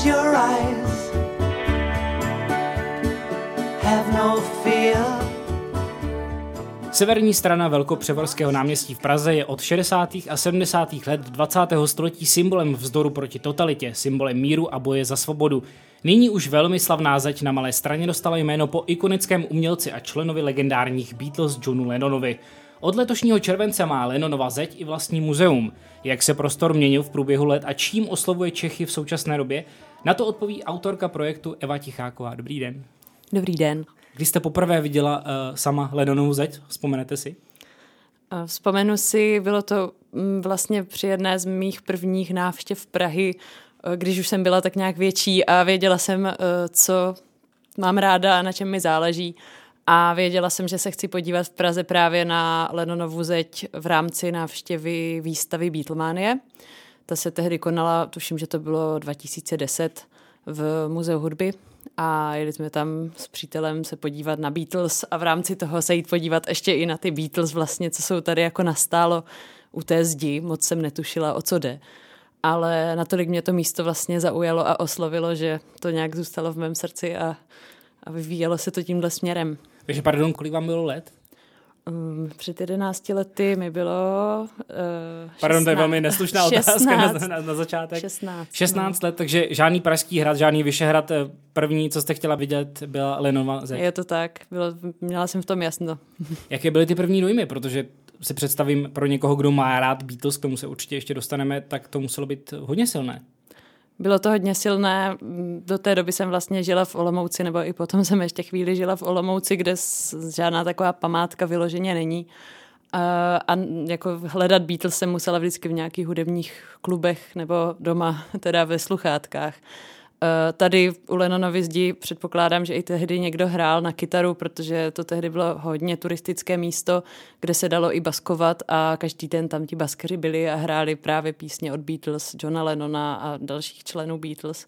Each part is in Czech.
close your eyes. Have no fear. Severní strana Velkopřevorského náměstí v Praze je od 60. a 70. let 20. století symbolem vzdoru proti totalitě, symbolem míru a boje za svobodu. Nyní už velmi slavná zeď na Malé straně dostala jméno po ikonickém umělci a členovi legendárních Beatles Johnu Lennonovi. Od letošního července má Lennonova zeď i vlastní muzeum. Jak se prostor měnil v průběhu let a čím oslovuje Čechy v současné době? Na to odpoví autorka projektu Eva Ticháková. Dobrý den. Dobrý den. Kdy jste poprvé viděla uh, sama Lennonovu zeď? Vzpomenete si? Vzpomenu si, bylo to mm, vlastně při jedné z mých prvních návštěv Prahy, eh, když už jsem byla tak nějak větší a věděla jsem, eh, co mám ráda a na čem mi záleží. A věděla jsem, že se chci podívat v Praze právě na Lennonovu zeď v rámci návštěvy výstavy Beatlemanie. Ta se tehdy konala, tuším, že to bylo 2010 v Muzeu hudby a jeli jsme tam s přítelem se podívat na Beatles a v rámci toho se jít podívat ještě i na ty Beatles vlastně, co jsou tady jako nastálo u té zdi. Moc jsem netušila, o co jde. Ale natolik mě to místo vlastně zaujalo a oslovilo, že to nějak zůstalo v mém srdci a, a vyvíjelo se to tímhle směrem. Takže pardon, kolik vám bylo let? Um, před 11 lety mi bylo uh, Pardon, 16. to je velmi neslušná otázka na, na, na začátek. 16. 16 no. let, takže žádný pražský hrad, žádný Vyšehrad. Eh, první, co jste chtěla vidět, byla Lenova zeď. Je to tak, bylo, měla jsem v tom jasno. Jaké byly ty první dojmy? Protože si představím pro někoho, kdo má rád Beatles, k tomu se určitě ještě dostaneme, tak to muselo být hodně silné. Bylo to hodně silné. Do té doby jsem vlastně žila v Olomouci, nebo i potom jsem ještě chvíli žila v Olomouci, kde žádná taková památka vyloženě není. A, a jako hledat Beatles jsem musela vždycky v nějakých hudebních klubech nebo doma, teda ve sluchátkách. Eh, tady u Lennonovy zdi předpokládám, že i tehdy někdo hrál na kytaru, protože to tehdy bylo hodně turistické místo, kde se dalo i baskovat a každý den tam ti baskeři byli a hráli právě písně od Beatles, Johna Lennona a dalších členů Beatles.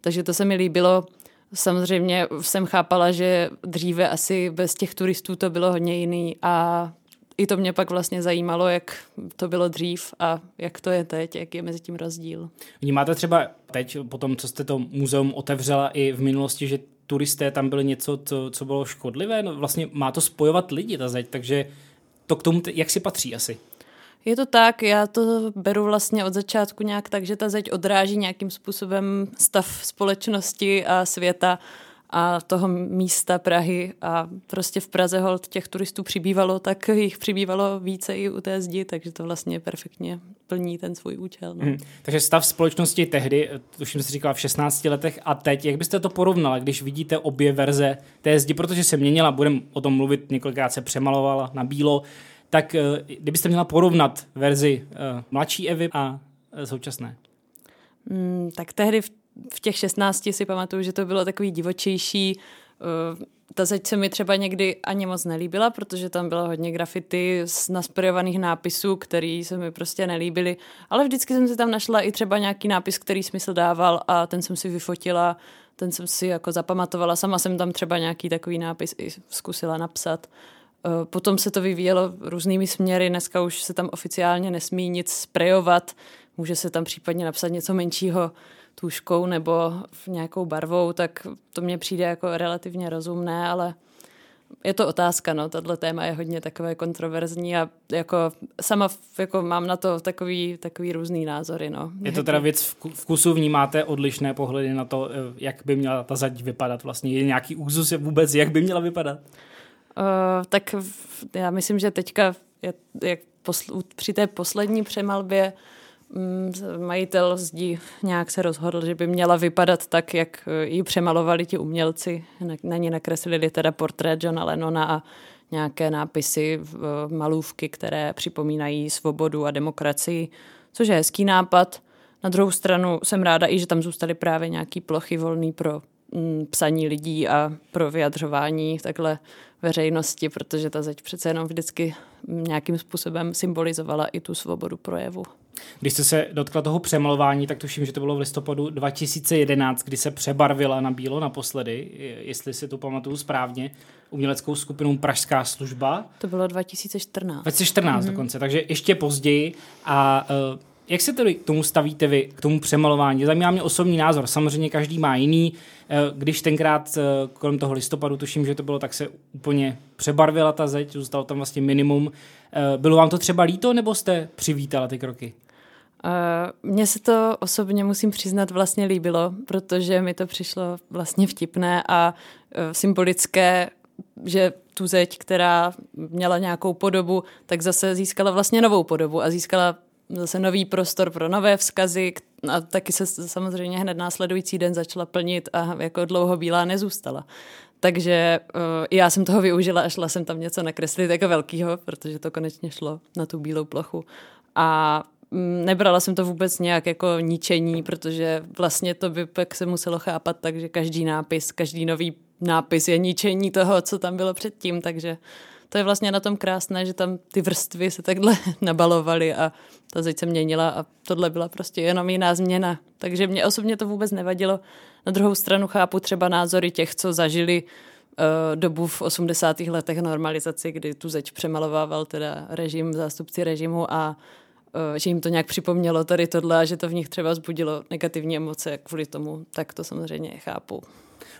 Takže to se mi líbilo. Samozřejmě jsem chápala, že dříve asi bez těch turistů to bylo hodně jiný a i to mě pak vlastně zajímalo, jak to bylo dřív a jak to je teď, jak je mezi tím rozdíl. Vnímáte třeba teď, po tom, co jste to muzeum otevřela i v minulosti, že turisté tam byli něco, co, co bylo škodlivé? No vlastně má to spojovat lidi, ta zeď, takže to k tomu, jak si patří asi? Je to tak, já to beru vlastně od začátku nějak tak, že ta zeď odráží nějakým způsobem stav společnosti a světa a toho místa Prahy a prostě v Praze hold těch turistů přibývalo, tak jich přibývalo více i u té zdi, takže to vlastně perfektně plní ten svůj účel. No. Hmm. Takže stav společnosti tehdy, tuším si říkala v 16 letech a teď, jak byste to porovnala, když vidíte obě verze té zdi, protože se měnila, budem o tom mluvit, několikrát se přemalovala na bílo, tak eh, kdybyste měla porovnat verzi uh, mladší Evy a současné? Hmm, tak tehdy v v těch 16 si pamatuju, že to bylo takový divočejší. Eh, ta zeď se mi třeba někdy ani moc nelíbila, protože tam bylo hodně grafity z nasprejovaných nápisů, který se mi prostě nelíbily. Ale vždycky jsem si tam našla i třeba nějaký nápis, který smysl dával a ten jsem si vyfotila, ten jsem si jako zapamatovala. Sama jsem tam třeba nějaký takový nápis i zkusila napsat. Eh, potom se to vyvíjelo různými směry, dneska už se tam oficiálně nesmí nic sprejovat, může se tam případně napsat něco menšího, tuškou nebo v nějakou barvou, tak to mně přijde jako relativně rozumné, ale je to otázka, no, tato téma je hodně takové kontroverzní a jako sama jako mám na to takový, takový různý názory, no. Je to teda věc vkusu, vnímáte odlišné pohledy na to, eh, jak by měla ta zadí vypadat vlastně? Je nějaký úzus vůbec, jak by měla vypadat? Uh, tak já myslím, že teďka je, jak posl- při té poslední přemalbě Mm, majitel zdi nějak se rozhodl, že by měla vypadat tak, jak eh, ji přemalovali ti umělci. Na ní nakreslili teda portrét Johna Lennona a nějaké nápisy, malůvky, které připomínají svobodu a demokracii, což je hezký nápad. Na druhou stranu jsem ráda i, že tam zůstaly právě nějaký plochy volný pro mm, psaní lidí a pro vyjadřování takhle veřejnosti, protože ta zeď přece jenom vždycky nějakým způsobem symbolizovala i tu svobodu projevu. Když jste se dotkla toho přemalování, tak tuším, že to bylo v listopadu 2011, kdy se přebarvila na bílo naposledy, jestli si to pamatuju správně, uměleckou skupinou Pražská služba. To bylo 2014. 2014 mm-hmm. dokonce, takže ještě později. A uh, Jak se tedy k tomu stavíte vy, k tomu přemalování? Zajímá mě osobní názor. Samozřejmě každý má jiný. Eh, když tenkrát eh, kolem toho listopadu, tuším, že to bylo, tak se úplně přebarvila ta zeď, zůstalo tam vlastně minimum. Bylo vám to třeba líto, nebo jste přivítala ty kroky? Mně se to osobně musím přiznat vlastně líbilo, protože mi to přišlo vlastně vtipné a symbolické, že tu zeď, která měla nějakou podobu, tak zase získala vlastně novou podobu a získala zase nový prostor pro nové vzkazy a taky se samozřejmě hned následující den začala plnit a jako dlouho bílá nezůstala. Takže uh, já jsem toho využila a šla jsem tam něco nakreslit jako velkýho, protože to konečně šlo na tu bílou plochu. A nebrala jsem to vůbec nějak jako ničení, protože vlastně to by pak se muselo chápat tak, že každý nápis, každý nový nápis je ničení toho, co tam bylo předtím, takže to je vlastně na tom krásné, že tam ty vrstvy se takhle nabalovaly a ta zeď se měnila a tohle byla prostě jenom jiná změna. Takže mě osobně to vůbec nevadilo. Na druhou stranu chápu třeba názory těch, co zažili uh, dobu v 80. letech normalizaci, kdy tu zeď přemalovával teda režim, zástupci režimu a že jim to nějak připomnělo tady tohle a že to v nich třeba zbudilo negativní emoce kvůli tomu, tak to samozřejmě chápu.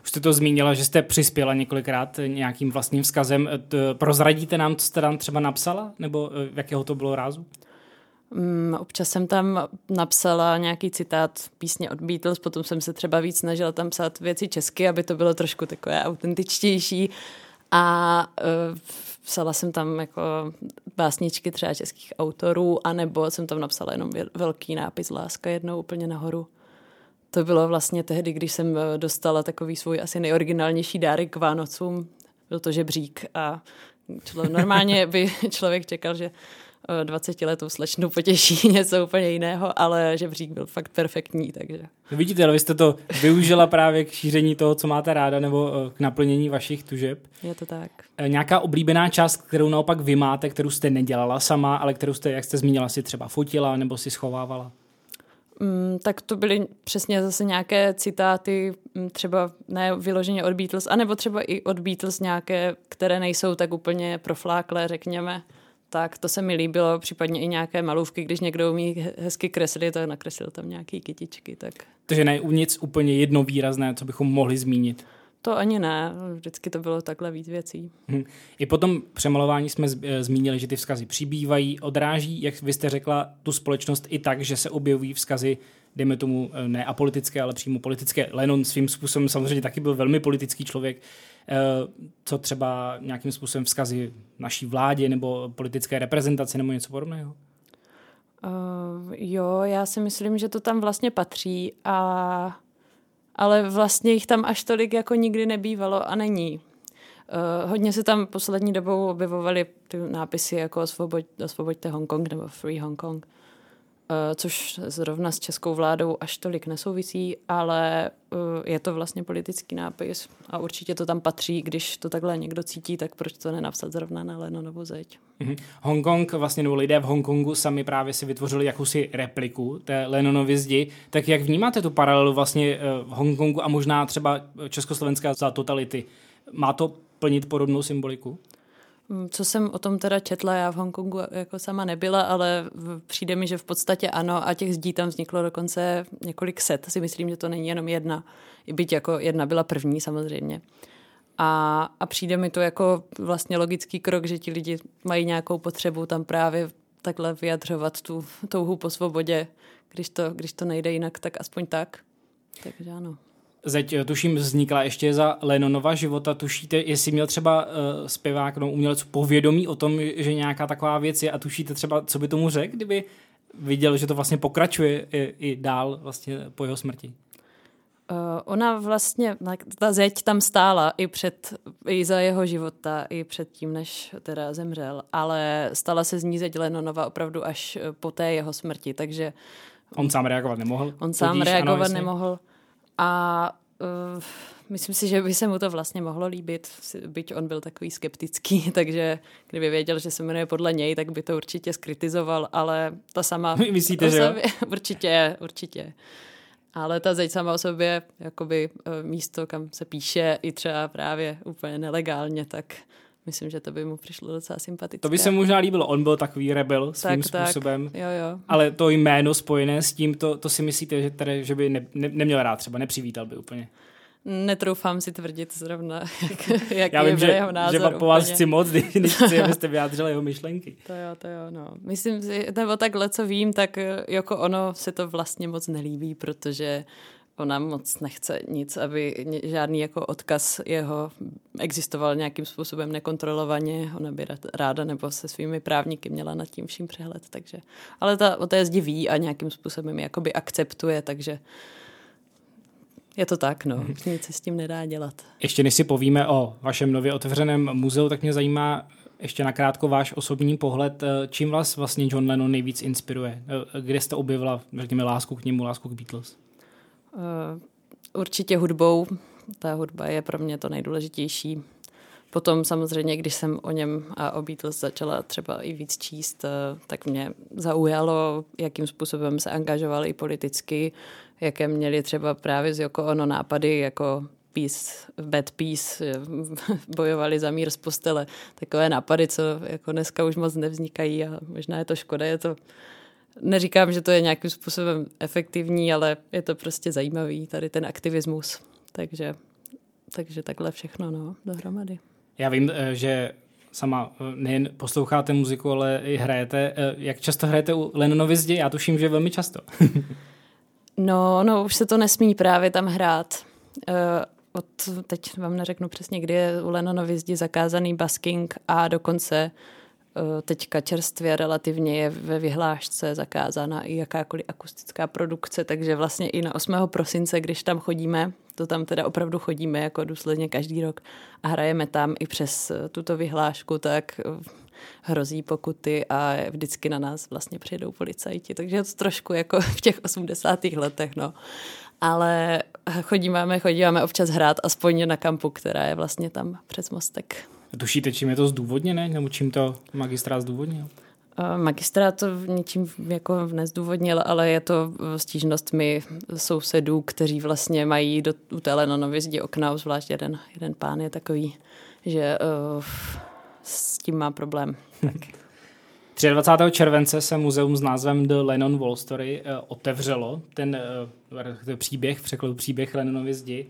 Už jste to zmínila, že jste přispěla několikrát nějakým vlastním vzkazem. Prozradíte nám, co jste tam třeba napsala? Nebo eh, jakého to bylo rázu? Um, občas jsem tam napsala nějaký citát písně od Beatles, potom jsem se třeba víc snažila tam psát věci česky, aby to bylo trošku takové autentičtější. A uh, psala jsem tam jako básničky třeba českých autorů, anebo jsem tam napsala jenom velký nápis Láska jednou úplně nahoru. To bylo vlastně tehdy, když jsem eh, dostala takový svůj asi nejoriginálnější dárek k Vánocům. Byl to žebřík a normálně by člověk čekal, že 20 eh, letou slečnu potěší něco úplně jiného, ale žebřík byl fakt perfektní, takže... No vidíte, ale vy jste to využila právě k šíření toho, co máte ráda, nebo eh, k naplnění vašich tužeb. Je to tak. Nějaká oblíbená část, kterou naopak vy máte, kterou jste nedělala sama, ale kterou jste, jak jste zmínila, si třeba fotila nebo si schovávala? Mm, tak to byly přesně zase nějaké citáty, mm, třeba ne vyloženě od Beatles, anebo třeba i od Beatles nějaké, které nejsou tak úplně profláklé, řekněme. Tak to se mi líbilo, případně i nějaké malůvky, když někdo umí hezky kreslit, tak nakreslil tam nějaký kytičky. Tak. Takže ne nic úplně jedno výrazné, co bychom mohli zmínit. To ani ne, vždycky to bylo takhle víc věcí. Hmm. I po tom přemalování jsme eh, zmínili, že ty vzkazy přibývají, odráží, jak vy jste řekla, tu společnost i tak, že se objevují vzkazy, dejme tomu eh, ne apolitické, ale přímo politické. Lennon svým způsobem samozřejmě taky byl velmi politický člověk, co třeba nějakým způsobem vzkazy naší vládě nebo politické reprezentaci nebo něco podobného? Uh, jo, já si myslím, že to tam vlastně patří a ale vlastně jich tam až tolik jako nikdy nebývalo a není. Uh, hodně se tam poslední dobou objevovaly ty nápisy jako osvoboď, osvoboďte Hongkong nebo Free Hongkong, uh, což zrovna s českou vládou až tolik nesouvisí, ale uh, je to vlastně politický nápis a určitě to tam patří, když to takhle někdo cítí, tak proč to nenapsat zrovna na Lenonovu zeď. Mm-hmm. Hongkong, vlastně nebo lidé v Hongkongu sami právě si vytvořili jakousi repliku té Lenonovy zdi. Tak jak vnímáte tu paralelu vlastně v Hongkongu a možná třeba Československá za totality? Má to plnit podobnou symboliku? Mm, co jsem o tom teda četla, já v Hongkongu jako sama nebyla, ale přijde mi, že v podstatě ano a těch zdí tam vzniklo dokonce několik set. Si myslím, že to není jenom jedna. I byť jako jedna byla první samozřejmě. A, a přijde mi to jako vlastně logický krok, že ti lidi mají nějakou potřebu tam právě takhle vyjadřovat tu touhu po svobodě. Když to, když to nejde jinak, tak aspoň tak. Takže ano. Zeď, eh, tuším, vznikla ještě za Lenonova života. Tušíte, jestli měl třeba uh, zpěvák, no, umělec povědomí o tom, že nějaká taková věc je a tušíte třeba, co by tomu řekl, kdyby viděl, že to vlastně pokračuje i, i dál vlastně po jeho smrti? Uh, ona vlastně, ta zeď tam stála i před, i za jeho života, i před tím, než teda zemřel, ale stala se z ní zeď Lenonova opravdu až po té jeho smrti, takže... On sám reagovat nemohl? On sám Tudíž, reagovat ano, nemohl. A uh, myslím si, že by se mu to vlastně mohlo líbit, byť on byl takový skeptický, takže kdyby věděl, že se jmenuje podle něj, tak by to určitě skritizoval, ale ta sama... Myslíte, že jo? Určitě, určitě. Ale ta zeď sama o sobě, jakoby eh, místo, kam se píše i třeba právě úplně nelegálně, tak myslím, že to by mu přišlo docela sympatické. To by se možná líbilo, on byl takový rebel svým tak, způsobem, tak. Jo, jo. ale to jméno spojené s tím, to, to si myslíte, že, tady, že by ne, ne, neměl rád třeba, nepřivítal by úplně? Netroufám si tvrdit zrovna, jak, jak Já vím, je že, jeho názor. že po vás chci moc, když chci, abyste vyjádřili jeho myšlenky. To jo, to jo, no. Myslím si, nebo takhle, co vím, tak jako ono se to vlastně moc nelíbí, protože ona moc nechce nic, aby žádný jako odkaz jeho existoval nějakým způsobem nekontrolovaně. Ona by ráda nebo se svými právníky měla nad tím vším přehled. Takže, ale ta o té zdi ví a nějakým způsobem jakoby akceptuje, takže je to tak, no. Mhm. Nic se s tím nedá dělat. Ještě než si povíme o vašem nově otevřeném muzeu, tak mě zajímá ještě nakrátko váš osobní pohled. Čím vás vlastně John Lennon nejvíc inspiruje? Kde jste objevila, řekněme, lásku k němu, lásku k Beatles? Uh, určitě hudbou. Ta hudba je pro mě to nejdůležitější. Potom samozřejmě, když jsem o něm a o Beatles začala třeba i víc číst, eh, tak mě zaujalo, jakým způsobem se angažovali i politicky, jaké měli třeba právě z Joko Ono nápady jako peace, bad peace, bojovali za mír z postele. Takové nápady, co jako dneska už moc nevznikají a možná je to škoda, je to Neříkám, že to je nějakým způsobem efektivní, ale je to prostě zajímavý, tady ten aktivismus. Takže, takže takhle všechno no, dohromady. Já vím, eh, že sama eh, nejen posloucháte muziku, ale i hrajete. Eh, jak často hrajete u Lennonovy zdi? Já tuším, že velmi často. no, no, už se to nesmí právě tam hrát. Od, teď vám neřeknu přesně, kdy je u Lennonovy zdi zakázaný basking a dokonce teďka čerstvě relativně je ve vyhlášce zakázána i jakákoliv akustická produkce, takže vlastně i na 8. prosince, když tam chodíme, to tam teda opravdu chodíme jako důsledně každý rok a hrajeme tam i přes eh, tuto vyhlášku, tak eh, hrozí pokuty a vždycky na nás vlastně přijedou policajti, takže je to trošku jako v těch 80. letech, no. Ale chodíme, chodíme občas hrát aspoň na kampu, která je vlastně tam přes mostek. Tušíte, čím je to zdůvodněné, nebo čím to magistrát zdůvodnil? Magistrát to ničím jako nezdůvodnil, ale je to stížnostmi sousedů, kteří vlastně mají do, u té Lenonovy zdi okna, zvlášť jeden, jeden pán je takový, že uh, s tím má problém. Tak. 23. července se muzeum s názvem The Lennon Wall Story uh, otevřelo. Ten uh, příběh, překlad příběh Lennonovy zdi.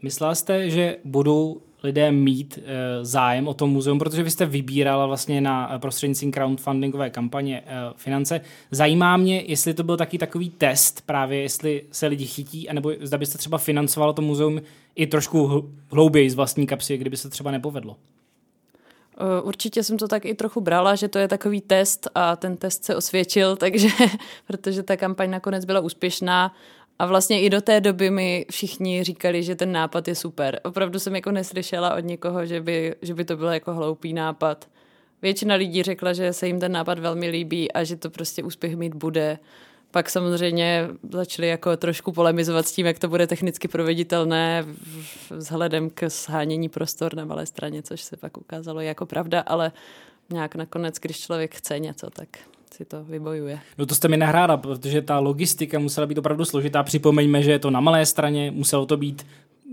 Uh, myslela jste, že budou lidé mít e, zájem o to muzeum, protože vy jste vybírala vlastně na prostřednictvím crowdfundingové kampaně e, finance. Zajímá mě, jestli to byl taky takový test právě, jestli se lidi chytí, anebo zda byste třeba financovalo to muzeum i trošku hlouběji z vlastní kapsy, kdyby se třeba nepovedlo. Eh, určitě jsem to tak i trochu brala, že to je takový test a ten test se osvědčil, takže protože ta kampaň nakonec byla úspěšná a vlastně i do té doby mi všichni říkali, že ten nápad je super. Opravdu jsem jako neslyšela od někoho, že by, že by to byl jako hloupý nápad. Většina lidí řekla, že se jim ten nápad velmi líbí a že to prostě úspěch mít bude. Pak samozřejmě začali jako trošku polemizovat s tím, jak to bude technicky proveditelné vzhledem k shánění prostor na malé straně, což se pak ukázalo jako pravda, ale nějak nakonec, když člověk chce něco, tak si to vybojuje. No to jste mi nahráda, protože ta logistika musela být opravdu složitá. Připomeňme, že je to na malé straně, muselo to být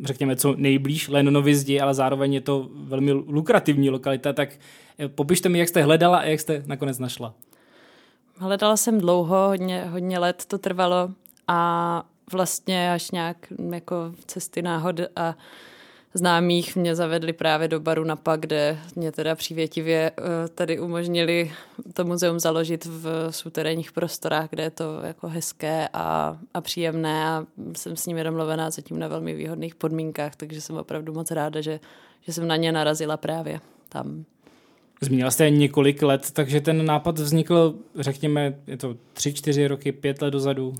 řekněme, co nejblíž Lenonovi zdi, ale zároveň je to velmi lukrativní lokalita, tak eh, popište mi, jak jste hledala a jak jste nakonec našla. Hledala jsem dlouho, hodně, hodně let to trvalo a vlastně až nějak jako cesty náhod a známých mě zavedli právě do baru Napa, kde mě teda přívětivě eh, tady umožnili to muzeum založit v suterénních prostorách, kde je to jako hezké a, a příjemné a jsem s nimi domluvená zatím na velmi výhodných podmínkách, takže jsem opravdu moc ráda, že, že jsem na ně narazila právě tam. Zmínila jste několik let, takže ten nápad vznikl, řekněme, je to tři, čtyři roky, pět let dozadu?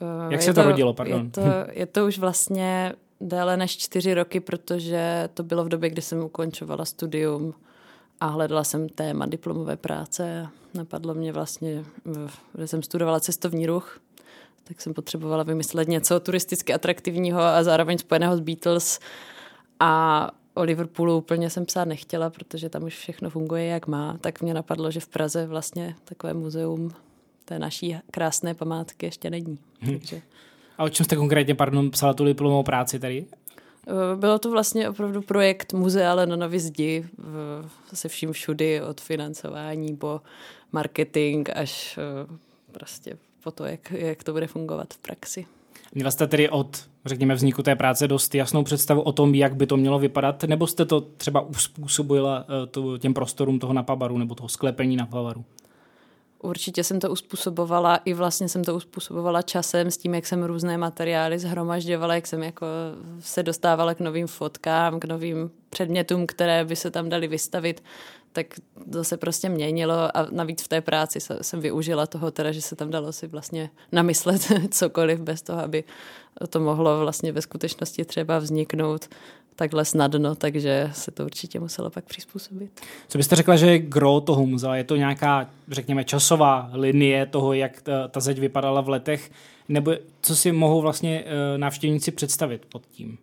Eh, Jak je se to, to rodilo, pardon? Je to, je to už vlastně déle než čtyři roky, protože to bylo v době, kdy jsem ukončovala studium a hledala jsem téma diplomové práce. Napadlo mě vlastně, že jsem studovala cestovní ruch, tak jsem potřebovala vymyslet něco turisticky atraktivního a zároveň spojeného s Beatles. A o Liverpoolu úplně jsem psát nechtěla, protože tam už všechno funguje, jak má. Tak mě napadlo, že v Praze vlastně takové muzeum té naší krásné památky ještě není. Hmm. Takže... A o čem jste konkrétně, pardon, psala tu diplomovou práci tady? Bylo to vlastně opravdu projekt muzea Lenonovy zdi se vším všudy od financování po marketing až prostě po to, jak, jak to bude fungovat v praxi. Měla jste tedy od, řekněme, vzniku té práce dost jasnou představu o tom, jak by to mělo vypadat, nebo jste to třeba uspůsobila eh, těm prostorům toho napabaru nebo toho sklepení napabaru? Určitě jsem to uspůsobovala i vlastně jsem to uspůsobovala časem s tím, jak jsem různé materiály zhromažďovala, jak jsem jako se dostávala k novým fotkám, k novým předmětům, které by se tam dali vystavit tak to se prostě měnilo a navíc v té práci jsem využila toho teda, že se tam dalo si vlastně namyslet cokoliv bez toho, aby to mohlo vlastně ve skutečnosti třeba vzniknout takhle snadno, takže se to určitě muselo pak přizpůsobit. Co byste řekla, že je gro toho muzea? Je to nějaká, řekněme, časová linie toho, jak ta, ta zeď vypadala v letech? Nebo co si mohou vlastně eh, návštěvníci představit pod tím?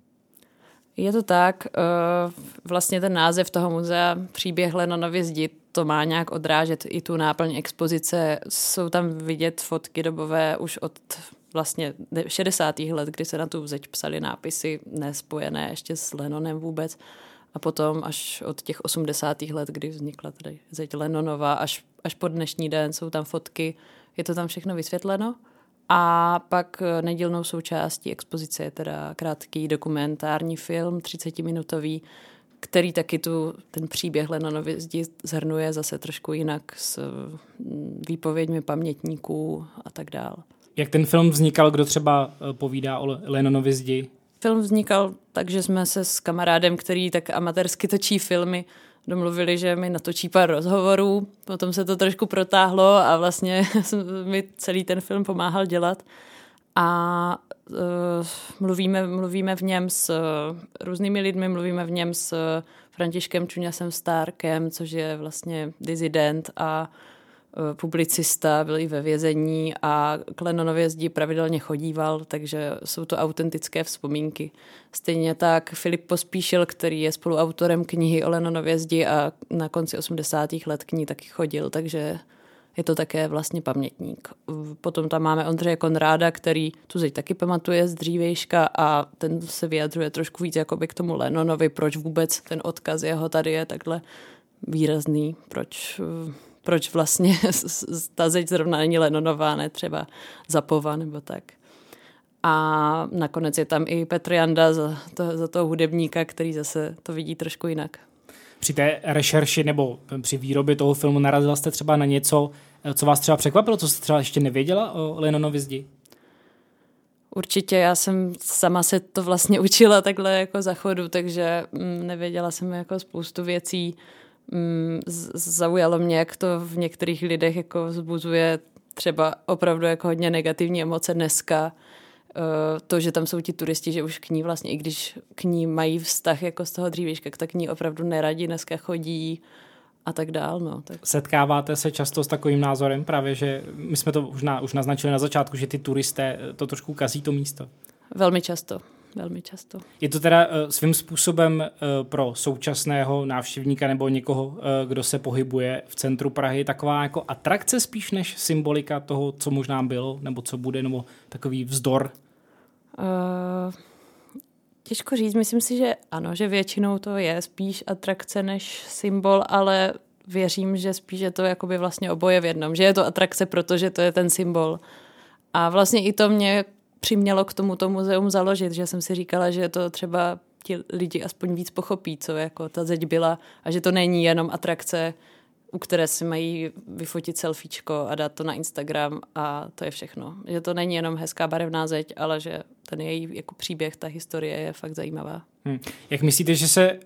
Je to tak. Eh, vlastně ten název toho muzea Příběh Lenonovy zdi to má nějak odrážet i tu náplň expozice. Jsou tam vidět fotky dobové už od vlastně 60. let, kdy se na tu zeď psali nápisy nespojené ještě s Lenonem vůbec. A potom až od těch 80. let, kdy vznikla tady zeď Lenonova, až, až po dnešní den jsou tam fotky. Je to tam všechno vysvětleno. A pak eh, nedílnou součástí expozice je teda krátký dokumentární film, 30-minutový, který taky tu ten příběh Lenonovy zdi zhrnuje zase trošku jinak s mm, výpověďmi pamětníků a tak dále. Jak ten film vznikal, kdo třeba eh, povídá o Lenonovy zdi? Film vznikal tak, že jsme se s kamarádem, který tak amatérsky točí filmy, domluvili, že mi natočí pár rozhovorů, potom se to trošku protáhlo a vlastně mi celý ten film pomáhal dělat. A uh, mluvíme, mluvíme v něm s uh, různými lidmi, mluvíme v něm s uh, Františkem Čuňasem Stárkem, což je vlastně dizident a Eh, publicista, byl i ve vězení a k Lenonově zdi pravidelně chodíval, takže jsou to autentické vzpomínky. Stejně tak Filip Pospíšil, který je spoluautorem knihy o Lenonově zdi a na konci 80. let k ní taky chodil, takže je to také vlastně pamětník. Potom tam máme Ondřeje Konráda, který tu zeď taky pamatuje z dřívejška a ten se vyjadřuje trošku víc jakoby k tomu Lenonovi, proč vůbec ten odkaz jeho tady je takhle výrazný, proč eh, proč vlastně ta zeď zrovna není Lenonová, ne třeba Zapova nebo tak. A nakonec je tam i Petr Janda za, to, za toho hudebníka, který zase to vidí trošku jinak. Při té rešerši nebo při výrobě toho filmu narazila jste třeba na něco, co vás třeba překvapilo, co jste třeba ještě nevěděla o Lenonovi zdi? Určitě, já jsem sama se to vlastně učila takhle jako za chodu, takže mm, nevěděla jsem jako spoustu věcí mm, zaujalo mě, jak to v některých lidech jako vzbuzuje třeba opravdu jako hodně negativní emoce dneska. Uh, to, že tam jsou ti turisti, že už k ní vlastně, i když k ní mají vztah jako z toho dřívějška, tak k ní opravdu neradí dneska chodí a tak dál. No. Tak. Setkáváte se často s takovým názorem právě, že my jsme to už, na, už naznačili na začátku, že ty turisté to trošku kazí to místo? Velmi často velmi často. Je to teda uh, svým způsobem uh, pro současného návštěvníka nebo někoho, uh, kdo se pohybuje v centru Prahy, taková jako atrakce spíš než symbolika toho, co možná bylo, nebo co bude, nebo takový vzdor? Uh, těžko říct, myslím si, že ano, že většinou to je spíš atrakce než symbol, ale věřím, že spíš je to jakoby vlastně oboje v jednom, že je to atrakce, protože to je ten symbol. A vlastně i to mě přimělo k tomuto muzeum založit, že jsem si říkala, že to třeba ti lidi aspoň víc pochopí, co jako ta zeď byla a že to není jenom atrakce, u které si mají vyfotit selfiečko a dát to na Instagram a to je všechno. Že to není jenom hezká barevná zeď, ale že ten její jako příběh, ta historie je fakt zajímavá. Hmm. Jak myslíte, že se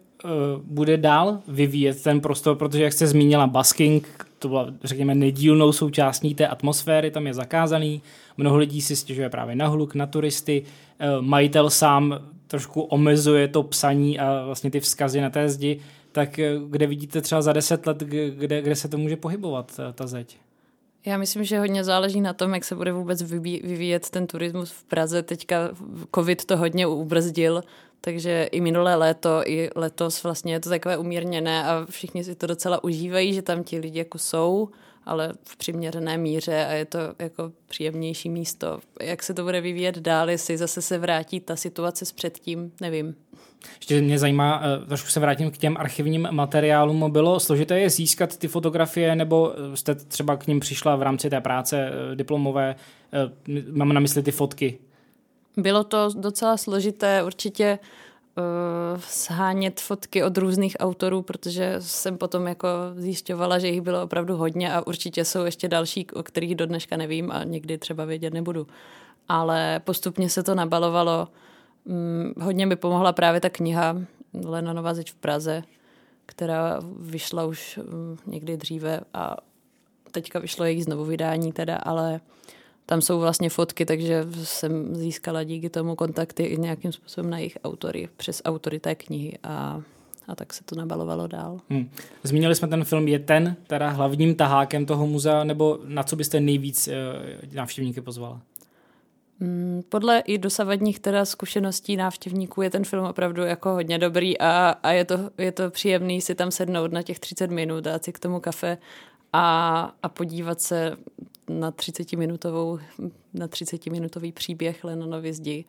bude dál vyvíjet ten prostor, protože jak jste zmínila basking, to byla, řekněme, nedílnou součástí té atmosféry, tam je zakázaný, mnoho lidí si stěžuje právě na hluk, na turisty, uh, majitel sám trošku omezuje to psaní a vlastně ty vzkazy na té zdi, tak uh, kde vidíte třeba za deset let, kde, kde se to může pohybovat, ta zeď? Já myslím, že hodně záleží na tom, jak se bude vůbec vyvíjet ten turismus v Praze. Teďka covid to hodně ubrzdil, takže i minulé léto, i letos vlastně je to takové umírněné a všichni si to docela užívají, že tam ti lidi jako jsou ale v přiměřené míře a je to jako příjemnější místo. Jak se to bude vyvíjet dál, jestli zase se vrátí ta situace s předtím, nevím. Ještě mě zajímá, eh, trošku se vrátím k těm archivním materiálům. Bylo složité je získat ty fotografie, nebo jste třeba k ním přišla v rámci té práce eh, diplomové? Eh, mám na mysli ty fotky. Bylo to docela složité, určitě uh, shánět fotky od různých autorů, protože jsem potom jako zjišťovala, že jich bylo opravdu hodně a určitě jsou ještě další, o kterých do dneška nevím a někdy třeba vědět nebudu. Ale postupně se to nabalovalo. Um, hodně mi pomohla právě ta kniha Lenonova zeď v Praze, která vyšla už um, někdy dříve a teďka vyšlo její znovu vydání teda, ale tam jsou vlastně fotky, takže jsem získala díky tomu kontakty i nějakým způsobem na jejich autory, přes autory té knihy a, a tak se to nabalovalo dál. Hmm. Zmínili jsme ten film, je ten teda hlavním tahákem toho muzea, nebo na co byste nejvíc uh, návštěvníky pozvala? Hmm, podle i dosavadních teda zkušeností návštěvníků je ten film opravdu jako hodně dobrý a, a je, to, je to příjemný si tam sednout na těch 30 minut, dát si k tomu kafe a, a podívat se na 30-minutovou, na 30-minutový příběh Lenonovy zdi.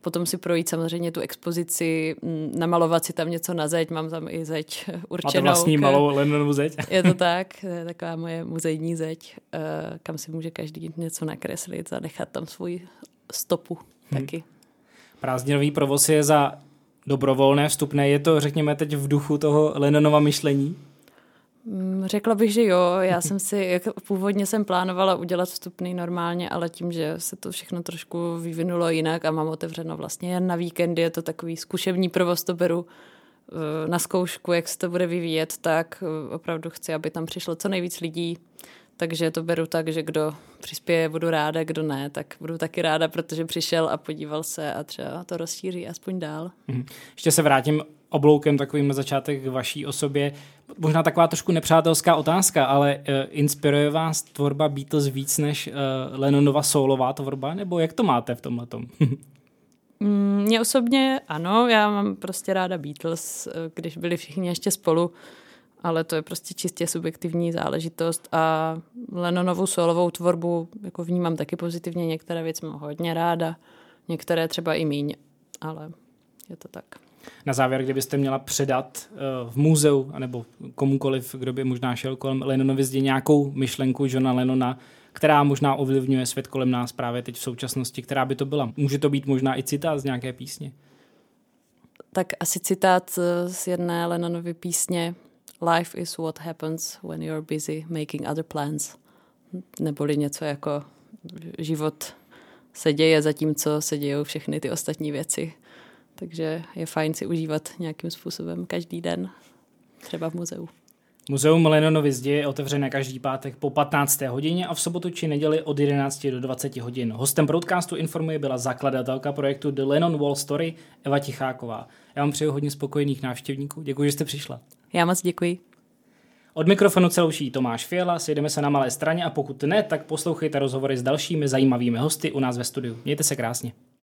Potom si projít samozřejmě tu expozici, namalovat si tam něco na zeď, mám tam i zeď určenou. Máte vlastní k... malou Lenonovu zeď? Je to tak, to je taková moje muzejní zeď, eh, kam si může každý něco nakreslit a nechat tam svůj stopu hmm. taky. Prázdninový provoz je za dobrovolné vstupné. Je to, řekněme, teď v duchu toho Lenonova myšlení? Mm, řekla bych, že jo. Já jsem si, jak původně jsem plánovala udělat vstupný normálně, ale tím, že se to všechno trošku vyvinulo jinak a mám otevřeno vlastně jen na víkendy, je to takový zkušební provoz, to beru eh, na zkoušku, jak se to bude vyvíjet, tak eh, opravdu chci, aby tam přišlo co nejvíc lidí. Takže to beru tak, že kdo přispěje, budu ráda, kdo ne, tak budu taky ráda, protože přišel a podíval se a třeba to rozšíří aspoň dál. Mhm. Ještě se vrátím obloukem takovým na začátek k vaší osobě. Možná taková trošku nepřátelská otázka, ale uh, inspiruje vás tvorba Beatles víc než uh, Lennonova solová tvorba, nebo jak to máte v tomhle tom? Mm, mně osobně ano, já mám prostě ráda Beatles, eh, když byli všichni ještě spolu, ale to je prostě čistě subjektivní záležitost a Lennonovou solovou tvorbu jako vnímám taky pozitivně, některé věci mám hodně ráda, některé třeba i míň, ale je to tak. Na závěr, kdybyste měla předat uh, v muzeu, anebo komukoliv, kdo by možná šel kolem Lennonovy zdi nějakou myšlenku Johna Lennona, která možná ovlivňuje svět kolem nás právě teď v současnosti, která by to byla. Může to být možná i citát z nějaké písně. Tak asi citát eh, z jedné Lennonovy písně Life is what happens when you're busy making other plans. Neboli něco jako život se děje zatímco se dějou všechny ty ostatní věci. Takže je fajn si užívat nějakým způsobem každý den, třeba v muzeu. Muzeum Lenonovy zdi je otevřené každý pátek po 15. hodině a v sobotu či neděli od 11 do 20 hodin. Hostem broadcastu informuje byla zakladatelka projektu The Lennon Wall Story Eva Ticháková. Já vám přeju hodně spokojených návštěvníků. Děkuji, že jste přišla. Já moc děkuji. Od mikrofonu celouší Tomáš Fiela, sjedeme se na malé straně a pokud ne, tak poslouchejte rozhovory s dalšími zajímavými hosty u nás ve studiu. Mějte se krásně.